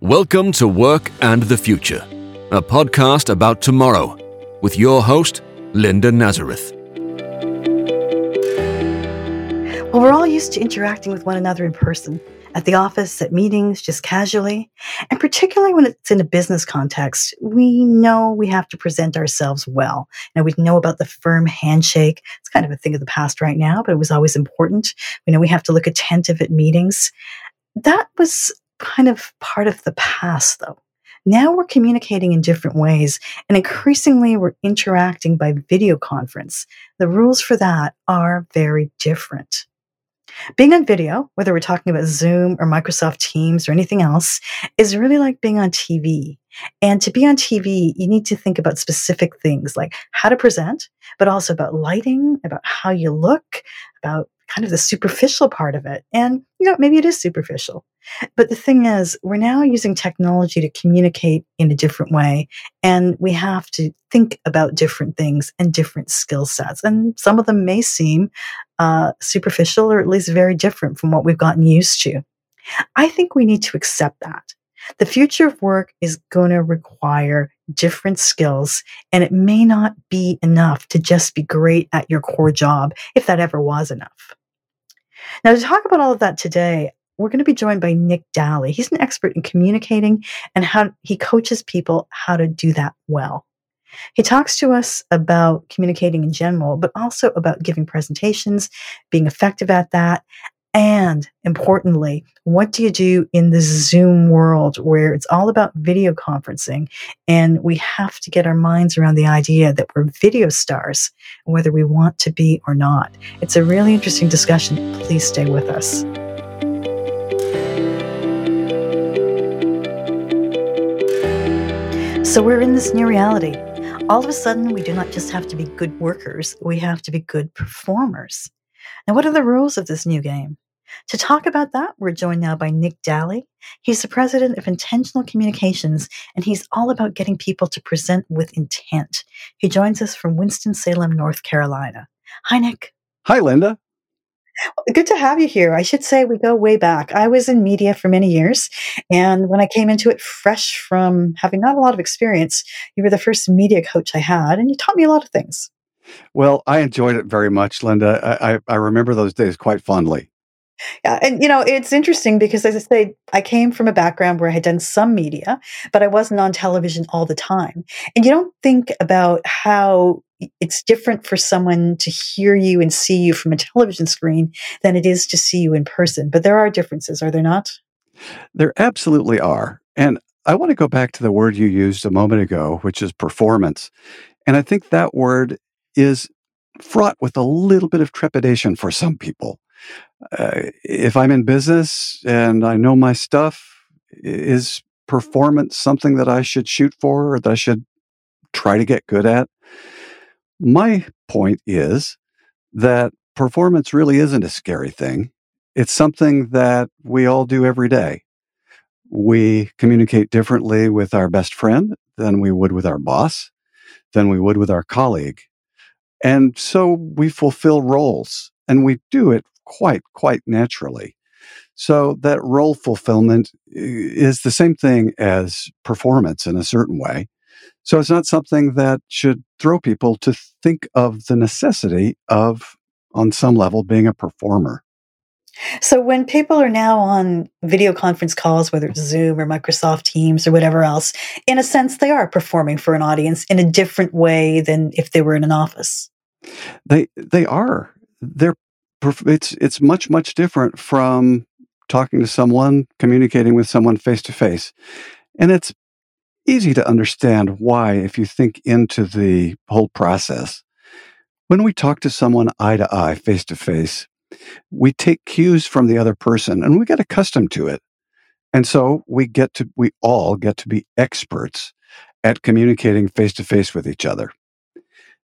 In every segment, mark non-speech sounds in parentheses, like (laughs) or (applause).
Welcome to Work and the Future, a podcast about tomorrow with your host, Linda Nazareth. Well, we're all used to interacting with one another in person, at the office, at meetings, just casually. And particularly when it's in a business context, we know we have to present ourselves well. Now, we know about the firm handshake. It's kind of a thing of the past right now, but it was always important. We know we have to look attentive at meetings. That was kind of part of the past, though. Now we're communicating in different ways, and increasingly we're interacting by video conference. The rules for that are very different. Being on video, whether we're talking about Zoom or Microsoft Teams or anything else, is really like being on TV. And to be on TV, you need to think about specific things like how to present, but also about lighting, about how you look, about kind of the superficial part of it. And, you know, maybe it is superficial. But the thing is, we're now using technology to communicate in a different way. And we have to think about different things and different skill sets. And some of them may seem uh, superficial or at least very different from what we've gotten used to. I think we need to accept that. The future of work is going to require different skills, and it may not be enough to just be great at your core job, if that ever was enough. Now, to talk about all of that today, we're going to be joined by Nick Dalley. He's an expert in communicating and how he coaches people how to do that well. He talks to us about communicating in general, but also about giving presentations, being effective at that, and importantly, what do you do in the Zoom world where it's all about video conferencing and we have to get our minds around the idea that we're video stars, whether we want to be or not? It's a really interesting discussion. Please stay with us. So we're in this new reality. All of a sudden, we do not just have to be good workers, we have to be good performers. Now, what are the rules of this new game? To talk about that, we're joined now by Nick Dalley. He's the president of Intentional Communications, and he's all about getting people to present with intent. He joins us from Winston-Salem, North Carolina. Hi, Nick. Hi, Linda. Good to have you here. I should say we go way back. I was in media for many years. And when I came into it fresh from having not a lot of experience, you were the first media coach I had, and you taught me a lot of things. Well, I enjoyed it very much, Linda. I, I, I remember those days quite fondly. Yeah, and you know, it's interesting because as I say, I came from a background where I had done some media, but I wasn't on television all the time. And you don't think about how it's different for someone to hear you and see you from a television screen than it is to see you in person. But there are differences, are there not? There absolutely are. And I want to go back to the word you used a moment ago, which is performance. And I think that word is fraught with a little bit of trepidation for some people. Uh, if I'm in business and I know my stuff, is performance something that I should shoot for or that I should try to get good at? My point is that performance really isn't a scary thing. It's something that we all do every day. We communicate differently with our best friend than we would with our boss, than we would with our colleague. And so we fulfill roles and we do it quite, quite naturally. So that role fulfillment is the same thing as performance in a certain way. So it's not something that should throw people to think of the necessity of, on some level, being a performer. So when people are now on video conference calls, whether it's Zoom or Microsoft Teams or whatever else, in a sense, they are performing for an audience in a different way than if they were in an office. They they are. They're it's it's much much different from talking to someone, communicating with someone face to face. And it's easy to understand why if you think into the whole process. When we talk to someone eye to eye, face to face, we take cues from the other person and we get accustomed to it. And so we get to, we all get to be experts at communicating face to face with each other.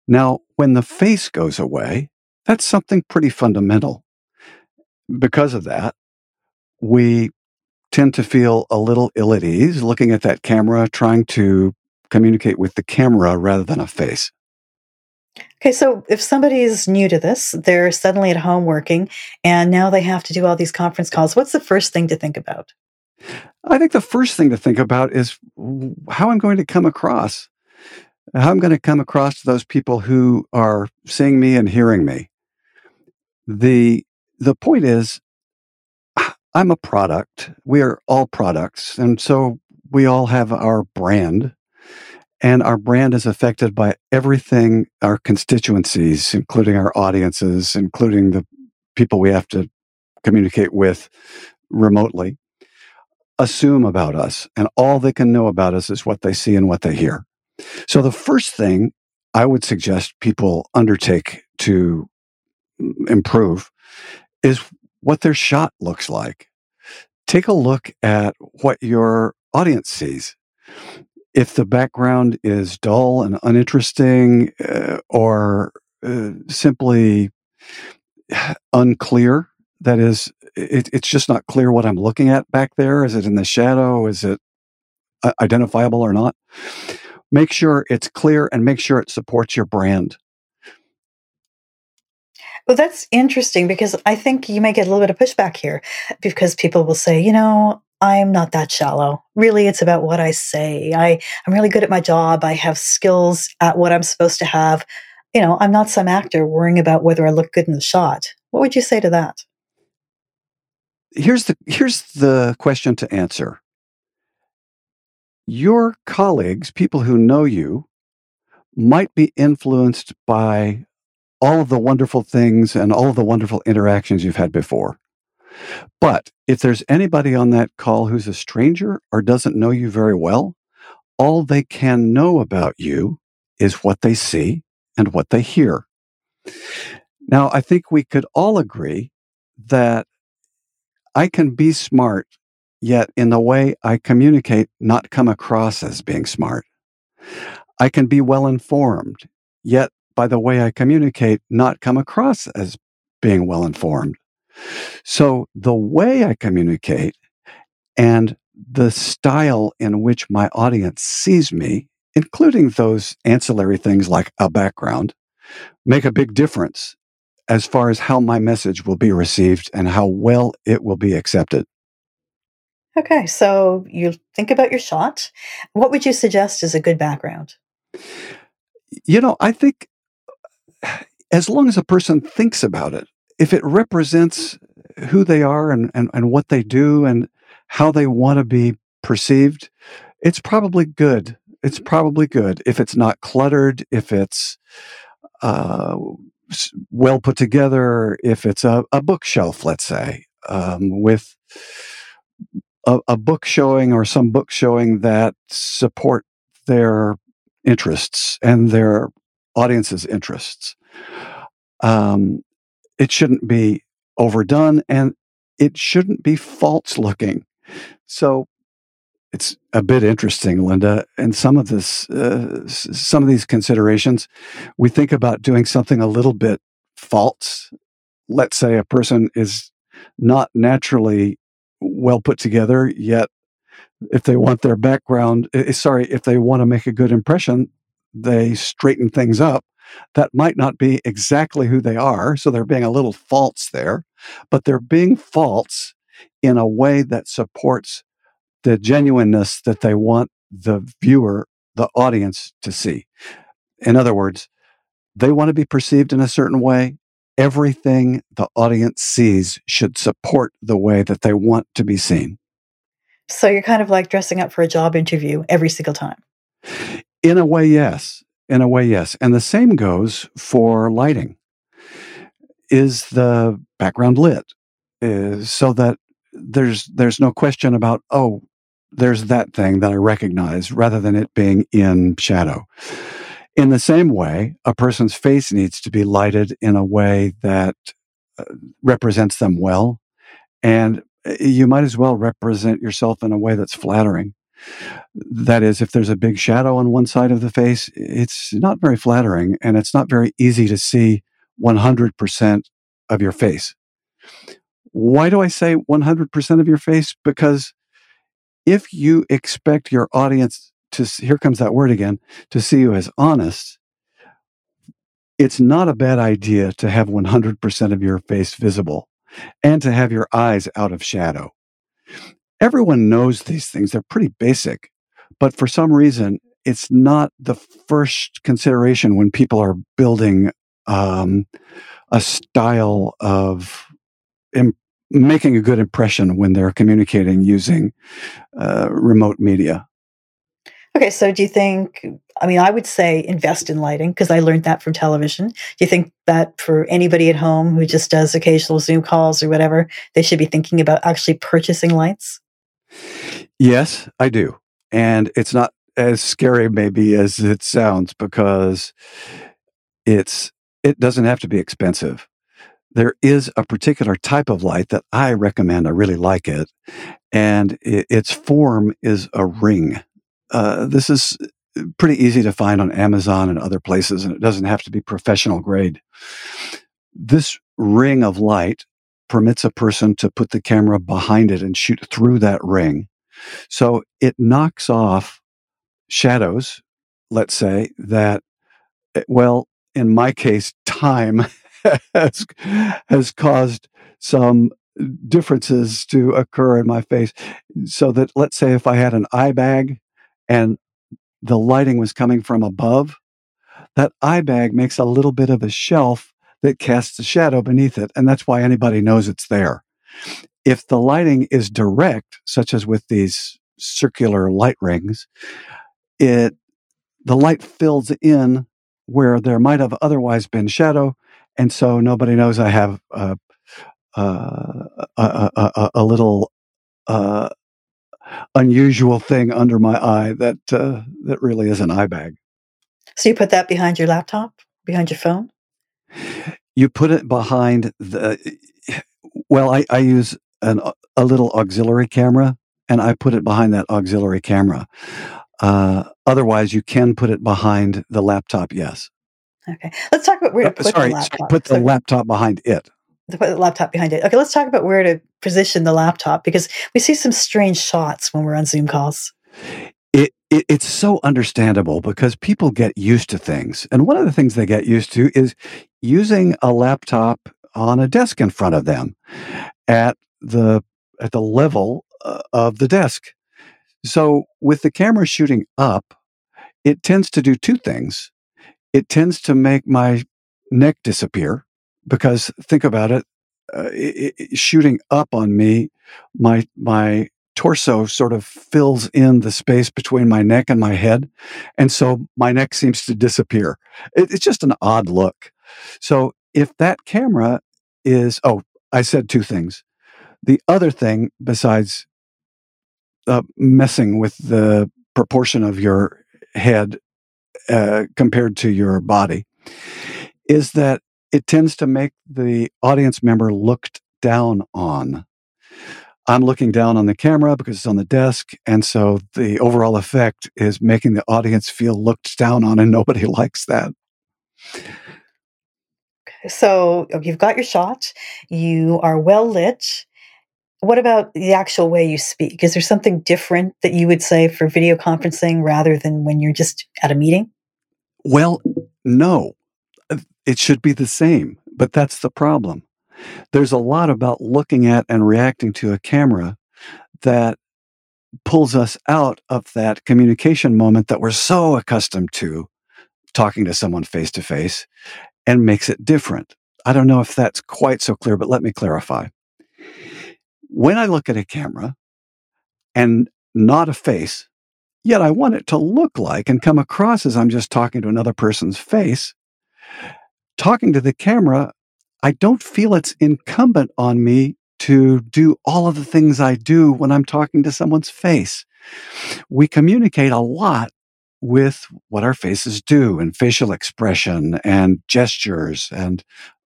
Now, when the face goes away, that's something pretty fundamental. Because of that, we tend to feel a little ill at ease looking at that camera, trying to communicate with the camera rather than a face. Okay, so if somebody is new to this, they're suddenly at home working and now they have to do all these conference calls, what's the first thing to think about? I think the first thing to think about is how I'm going to come across. How I'm going to come across to those people who are seeing me and hearing me. The the point is (sighs) I'm a product. We are all products. And so we all have our brand. And our brand is affected by everything our constituencies, including our audiences, including the people we have to communicate with remotely assume about us. And all they can know about us is what they see and what they hear. So the first thing I would suggest people undertake to improve is what their shot looks like. Take a look at what your audience sees. If the background is dull and uninteresting uh, or uh, simply unclear, that is, it, it's just not clear what I'm looking at back there. Is it in the shadow? Is it uh, identifiable or not? Make sure it's clear and make sure it supports your brand. Well, that's interesting because I think you may get a little bit of pushback here because people will say, you know, I'm not that shallow. Really, it's about what I say. I, I'm really good at my job. I have skills at what I'm supposed to have. You know, I'm not some actor worrying about whether I look good in the shot. What would you say to that? here's the here's the question to answer. Your colleagues, people who know you, might be influenced by all of the wonderful things and all of the wonderful interactions you've had before. But if there's anybody on that call who's a stranger or doesn't know you very well, all they can know about you is what they see and what they hear. Now, I think we could all agree that I can be smart, yet in the way I communicate, not come across as being smart. I can be well informed, yet by the way I communicate, not come across as being well informed. So the way I communicate and the style in which my audience sees me, including those ancillary things like a background, make a big difference as far as how my message will be received and how well it will be accepted. Okay, so you think about your shot. What would you suggest is a good background? You know, I think as long as a person thinks about it, if it represents who they are and, and, and what they do and how they want to be perceived, it's probably good. It's probably good. If it's not cluttered, if it's uh, well put together, if it's a, a bookshelf, let's say, um, with a, a, book showing or some book showing that support their interests and their audience's interests. Um, it shouldn't be overdone and it shouldn't be false looking. So it's a bit interesting, Linda. And some of this, uh, some of these considerations, we think about doing something a little bit false. Let's say a person is not naturally well put together, yet if they want their background, uh, sorry, if they want to make a good impression, they straighten things up. That might not be exactly who they are. So they're being a little false there, but they're being false in a way that supports the genuineness that they want the viewer, the audience to see. In other words, they want to be perceived in a certain way. Everything the audience sees should support the way that they want to be seen. So you're kind of like dressing up for a job interview every single time. In a way, yes. In a way, yes. And the same goes for lighting. Is the background lit? Is so that there's there's no question about oh there's that thing that I recognize rather than it being in shadow. In the same way, a person's face needs to be lighted in a way that uh, represents them well. And uh, you might as well represent yourself in a way that's flattering. That is, if there's a big shadow on one side of the face, it's not very flattering and it's not very easy to see 100% of your face. Why do I say 100% of your face? Because if you expect your audience to, here comes that word again, to see you as honest, it's not a bad idea to have 100% of your face visible and to have your eyes out of shadow. Everyone knows these things. They're pretty basic, but for some reason, it's not the first consideration when people are building um, a style of Im- making a good impression when they're communicating using uh, remote media. Okay, so do you think? I mean, I would say invest in lighting because I learned that from television. Do you think that for anybody at home who just does occasional Zoom calls or whatever, they should be thinking about actually purchasing lights? Yes, I do. And it's not as scary maybe as it sounds because it's it doesn't have to be expensive. There is a particular type of light that I recommend. I really like it, and it, its form is a ring. Uh, this is pretty easy to find on Amazon and other places, and it doesn't have to be professional grade. This ring of light permits a person to put the camera behind it and shoot through that ring. So it knocks off shadows, let's say, that, eh, well, in my case, time (laughs) has, has caused some differences to occur in my face. So that, let's say, if I had an eye bag and the lighting was coming from above, that eye bag makes a little bit of a shelf that casts a shadow beneath it. And that's why anybody knows it's there. If the lighting is direct, such as with these circular light rings, it the light fills in where there might have otherwise been shadow, and so nobody knows I have a, a, a, a little uh, unusual thing under my eye that uh, that really is an eye bag. So you put that behind your laptop, behind your phone. You put it behind the. Well, I, I use an, a little auxiliary camera, and I put it behind that auxiliary camera. Uh, otherwise, you can put it behind the laptop. Yes. Okay. Let's talk about where to uh, put sorry, the laptop. Sorry, put the so, laptop behind it. To put the laptop behind it. Okay. Let's talk about where to position the laptop because we see some strange shots when we're on Zoom calls. It, it, it's so understandable because people get used to things, and one of the things they get used to is using a laptop on a desk in front of them at the at the level uh, of the desk so with the camera shooting up, it tends to do two things. It tends to make my neck disappear because think about it, uh, it, it, shooting up on me, my my torso sort of fills in the space between my neck and my head, and so my neck seems to disappear. It, it's just an odd look. So if that camera is oh, I said two things. The other thing besides uh, messing with the proportion of your head uh, compared to your body is that it tends to make the audience member looked down on. I'm looking down on the camera because it's on the desk. And so the overall effect is making the audience feel looked down on, and (laughs) nobody likes that. So oh, you've got your shot, you are well lit, what about the actual way you speak? Is there something different that you would say for video conferencing rather than when you're just at a meeting? Well, no. It should be the same, but that's the problem. There's a lot about looking at and reacting to a camera that pulls us out of that communication moment that we're so accustomed to talking to someone face to face and makes it different. I don't know if that's quite so clear, but let me clarify when I look at a camera and not a face, yet I want it to look like and come across as I'm just talking to another person's face, talking to the camera, I don't feel it's incumbent on me to do all of the things I do when I'm talking to someone's face. We communicate a lot with what our faces do and facial expression and gestures and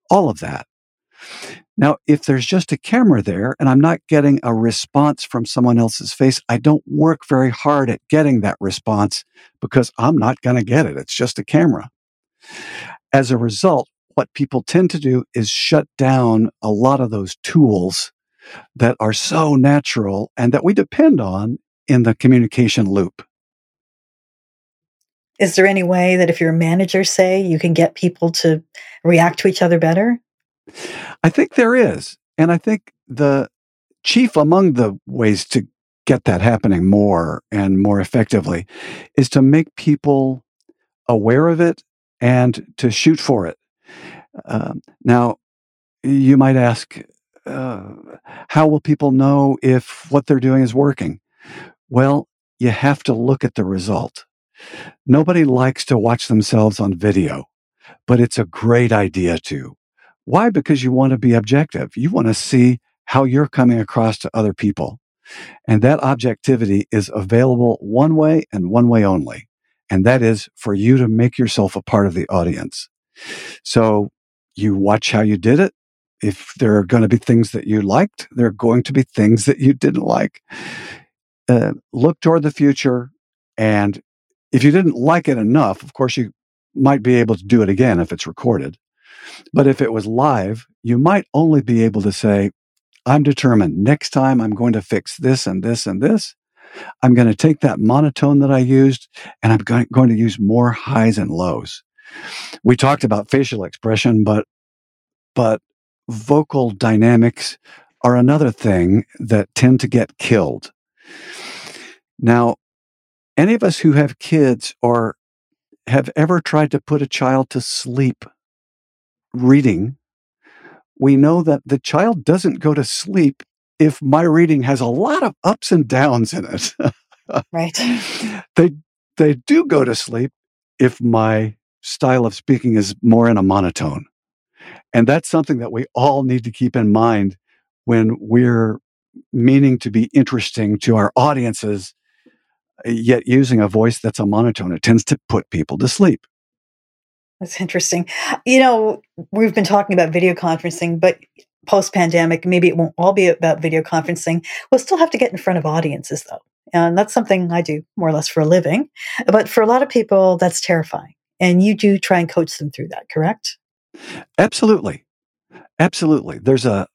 all of that. Now, if there's just a camera there and I'm not getting a response from someone else's face, I don't work very hard at getting that response because I'm not going to get it. It's just a camera. As a result, what people tend to do is shut down a lot of those tools that are so natural and that we depend on in the communication loop. Is there any way that if you're a manager, say, you can get people to react to each other better? I think there is. And I think the chief among the ways to get that happening more and more effectively is to make people aware of it and to shoot for it. Um, now, you might ask, uh, how will people know if what they're doing is working? Well, you have to look at the result. Nobody likes to watch themselves on video, but it's a great idea to. Why? Because you want to be objective. You want to see how you're coming across to other people. And that objectivity is available one way and one way only. And that is for you to make yourself a part of the audience. So you watch how you did it. If there are going to be things that you liked, there are going to be things that you didn't like. Uh, look toward the future. And if you didn't like it enough, of course, you might be able to do it again if it's recorded. But if it was live, you might only be able to say, I'm determined next time I'm going to fix this and this and this. I'm going to take that monotone that I used and I'm going, going to use more highs and lows. We talked about facial expression, but, but vocal dynamics are another thing that tend to get killed. Now, any of us who have kids or have ever tried to put a child to sleep reading we know that the child doesn't go to sleep if my reading has a lot of ups and downs in it. (laughs) right. They they do go to sleep if my style of speaking is more in a monotone. And that's something that we all need to keep in mind when we're meaning to be interesting to our audiences, yet using a voice that's a monotone. It tends to put people to sleep. That's interesting. You know, we've been talking about video conferencing, but post pandemic, maybe it won't all be about video conferencing. We'll still have to get in front of audiences, though. And that's something I do more or less for a living. But for a lot of people, that's terrifying. And you do try and coach them through that, correct? Absolutely. Absolutely. There's a,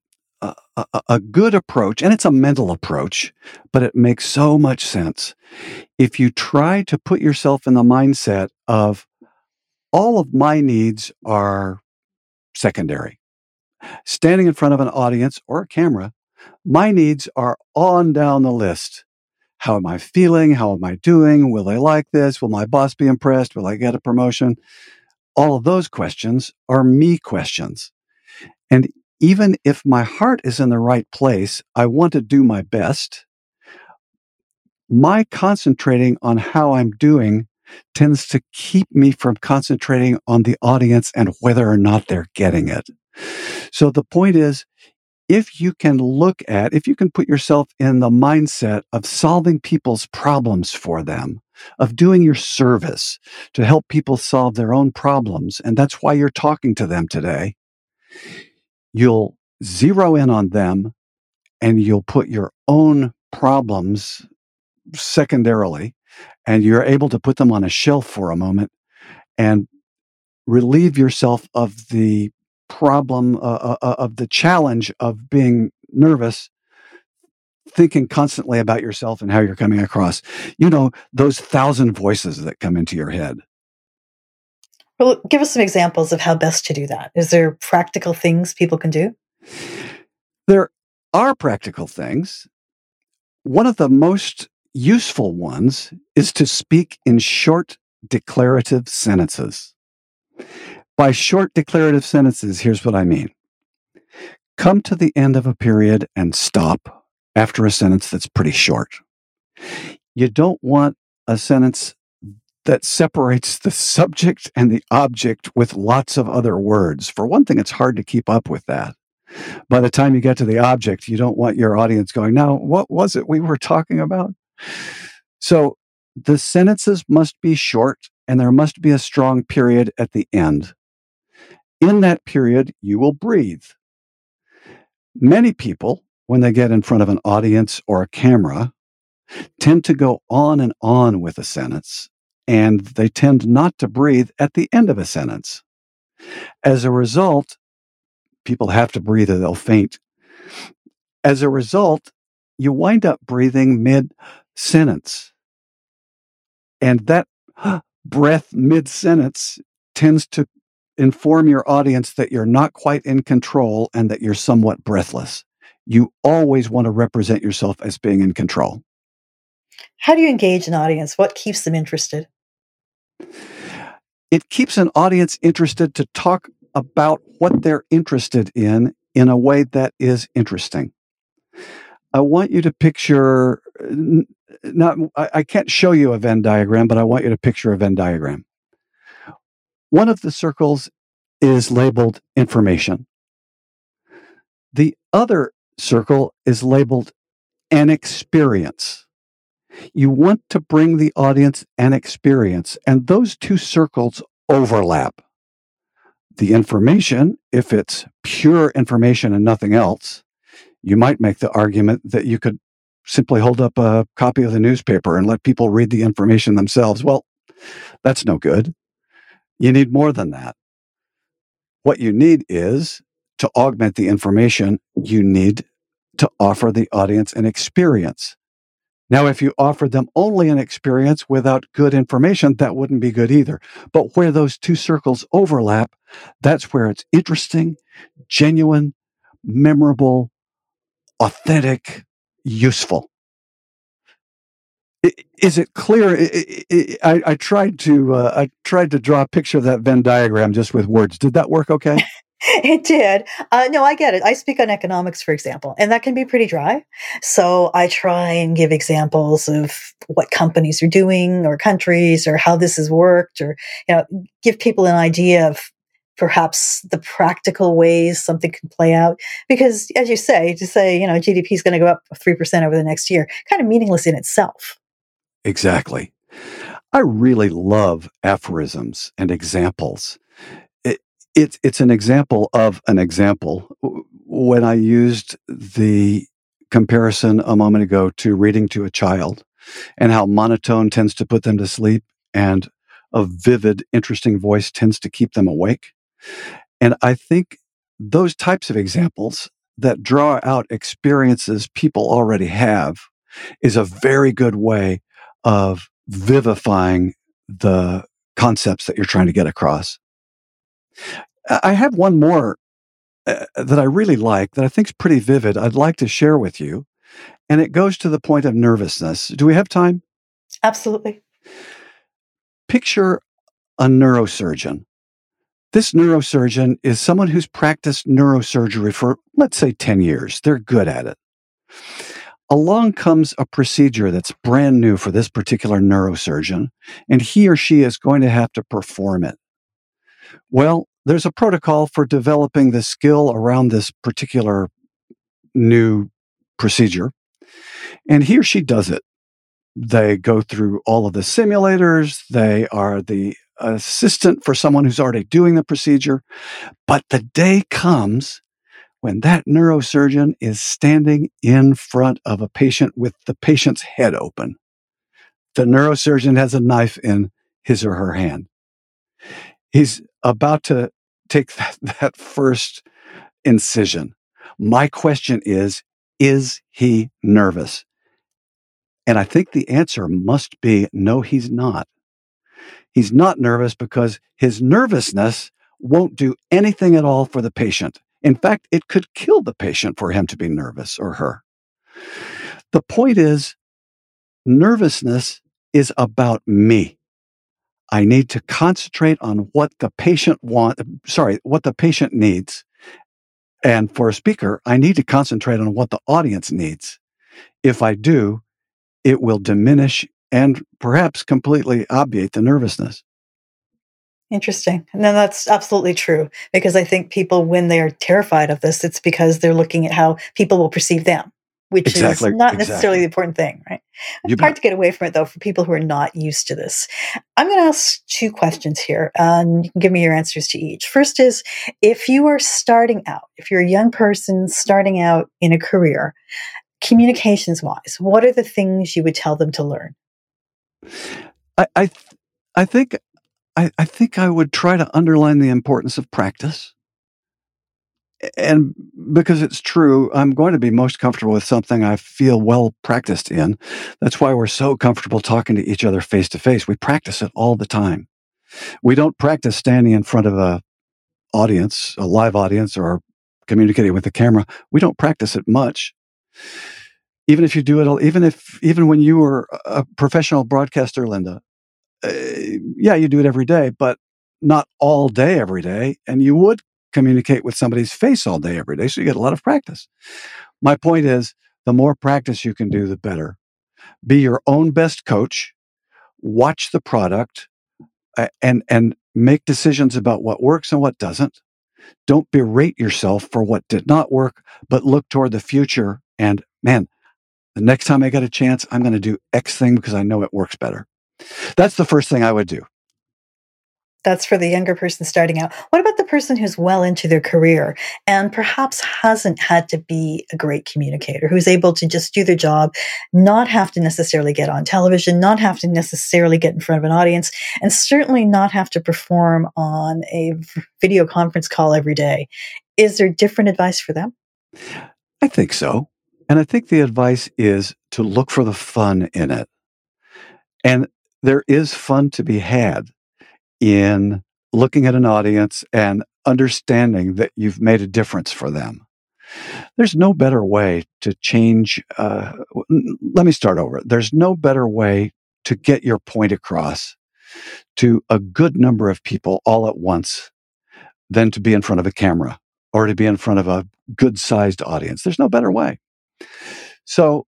a, a good approach, and it's a mental approach, but it makes so much sense. If you try to put yourself in the mindset of, all of my needs are secondary. Standing in front of an audience or a camera, my needs are on down the list. How am I feeling? How am I doing? Will they like this? Will my boss be impressed? Will I get a promotion? All of those questions are me questions. And even if my heart is in the right place, I want to do my best. My concentrating on how I'm doing tends to keep me from concentrating on the audience and whether or not they're getting it. So the point is, if you can look at, if you can put yourself in the mindset of solving people's problems for them, of doing your service to help people solve their own problems, and that's why you're talking to them today, you'll zero in on them and you'll put your own problems secondarily and you're able to put them on a shelf for a moment and relieve yourself of the problem uh, uh, uh, of the challenge of being nervous thinking constantly about yourself and how you're coming across. You know those thousand voices that come into your head. Well give us some examples of how best to do that. Is there practical things people can do? There are practical things. One of the most useful ones is to speak in short declarative sentences. By short declarative sentences, here's what I mean. Come to the end of a period and stop after a sentence that's pretty short. You don't want a sentence that separates the subject and the object with lots of other words. For one thing, it's hard to keep up with that. By the time you get to the object, you don't want your audience going, Now, what was it we were talking about? So the sentences must be short and there must be a strong period at the end. In that period, you will breathe. Many people, when they get in front of an audience or a camera, tend to go on and on with a sentence, and they tend not to breathe at the end of a sentence. As a result, people have to breathe or they'll faint. As a result, you wind up breathing mid sentence. And that (gasps) breath mid sentence tends to inform your audience that you're not quite in control and that you're somewhat breathless. You always want to represent yourself as being in control. How do you engage an audience? What keeps them interested? It keeps an audience interested to talk about what they're interested in in a way that is interesting. I want you to picture not I, I can't show you a Venn diagram, but I want you to picture a Venn diagram. One of the circles is labeled information. The other circle is labeled an experience. You want to bring the audience an experience, and those two circles overlap. The information, if it's pure information and nothing else, you might make the argument that you could simply hold up a copy of the newspaper and let people read the information themselves. Well, that's no good. You need more than that. What you need is to augment the information, you need to offer the audience an experience. Now, if you offered them only an experience without good information, that wouldn't be good either. But where those two circles overlap, that's where it's interesting, genuine, memorable, authentic, useful. Is it clear? I, I tried to uh, I tried to draw a picture of that Venn diagram just with words. Did that work okay? (laughs) it did. Uh, no, I get it. I speak on economics, for example, and that can be pretty dry. So I try and give examples of what companies are doing or countries or how this has worked or, you know, give people an idea of perhaps the practical ways something can play out. Because as you say, to say, you know, GDP is going to go up 3% over the next year, kind of meaningless in itself. Exactly. I really love aphorisms and examples. It, it, it's an example of an example. When I used the comparison a moment ago to reading to a child and how monotone tends to put them to sleep and a vivid, interesting voice tends to keep them awake. And I think those types of examples that draw out experiences people already have is a very good way of vivifying the concepts that you're trying to get across. I have one more uh, that I really like that I think is pretty vivid. I'd like to share with you. And it goes to the point of nervousness. Do we have time? Absolutely. Picture a neurosurgeon this neurosurgeon is someone who's practiced neurosurgery for, let's say, 10 years. They're good at it. Along comes a procedure that's brand new for this particular neurosurgeon, and he or she is going to have to perform it. Well, there's a protocol for developing the skill around this particular new procedure, and he or she does it. They go through all of the simulators. They are the assistant for someone who's already doing the procedure. But the day comes when that neurosurgeon is standing in front of a patient with the patient's head open. The neurosurgeon has a knife in his or her hand. He's about to take (laughs) that, that first incision. My question is, is he nervous? And I think the answer must be no, he's not. He's not nervous because his nervousness won't do anything at all for the patient. In fact, it could kill the patient for him to be nervous or her. The point is, nervousness is about me. I need to concentrate on what the patient want, sorry, what the patient needs. And for a speaker, I need to concentrate on what the audience needs. If I do, it will diminish and perhaps completely obviate the nervousness. Interesting. And then that's absolutely true because I think people, when they are terrified of this, it's because they're looking at how people will perceive them, which exactly, is not necessarily the important thing, right? It's hard to get away from it though for people who are not used to this. I'm going to ask two questions here and you can give me your answers to each. First is if you are starting out, if you're a young person starting out in a career, communications wise, what are the things you would tell them to learn? I, I, I think, I, I think I would try to underline the importance of practice. And because it's true, I'm going to be most comfortable with something I feel well practiced in. That's why we're so comfortable talking to each other face to face. We practice it all the time. We don't practice standing in front of a audience, a live audience, or communicating with the camera. We don't practice it much. even if you do it, even if even when you were a professional broadcaster, Linda, uh, yeah, you do it every day, but not all day every day, and you would communicate with somebody's face all day every day, so you get a lot of practice. My point is, the more practice you can do, the better. Be your own best coach. Watch the product, and and make decisions about what works and what doesn't. Don't berate yourself for what did not work, but look toward the future. And man, the next time I get a chance, I'm going to do X thing because I know it works better. That's the first thing I would do. That's for the younger person starting out. What about the person who's well into their career and perhaps hasn't had to be a great communicator, who's able to just do their job, not have to necessarily get on television, not have to necessarily get in front of an audience, and certainly not have to perform on a video conference call every day? Is there different advice for them? I think so. And I think the advice is to look for the fun in it. And there is fun to be had in looking at an audience and understanding that you've made a difference for them. There's no better way to change. Uh, let me start over. There's no better way to get your point across to a good number of people all at once than to be in front of a camera or to be in front of a good sized audience. There's no better way. So,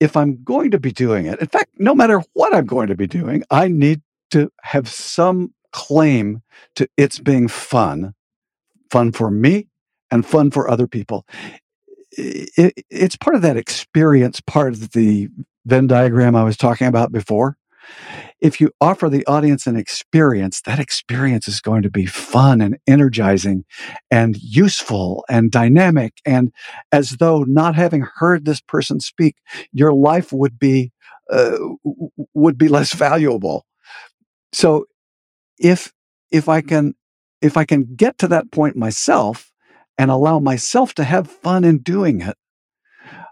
if I'm going to be doing it, in fact, no matter what I'm going to be doing, I need to have some claim to it's being fun, fun for me and fun for other people. It, it's part of that experience part of the Venn diagram I was talking about before. If you offer the audience an experience, that experience is going to be fun and energizing and useful and dynamic. And as though not having heard this person speak, your life would be, uh, would be less valuable. So if if I can if I can get to that point myself and allow myself to have fun in doing it,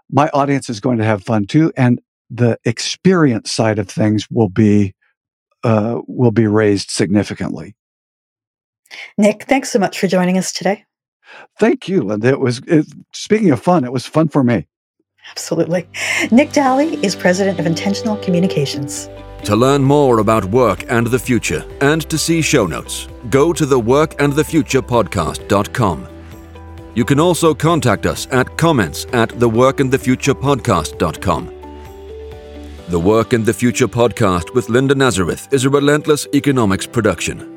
my audience is going to have fun too, and the experience side of things will be uh, will be raised significantly. Nick, thanks so much for joining us today. Thank you, Linda. It was it, speaking of fun. It was fun for me. Absolutely. Nick Dalley is president of Intentional Communications. To learn more about work and the future and to see show notes, go to the workandthefuturepodcast.com. You can also contact us at comments at theworkandthefuturepodcast.com. The Work and the Future podcast with Linda Nazareth is a relentless economics production.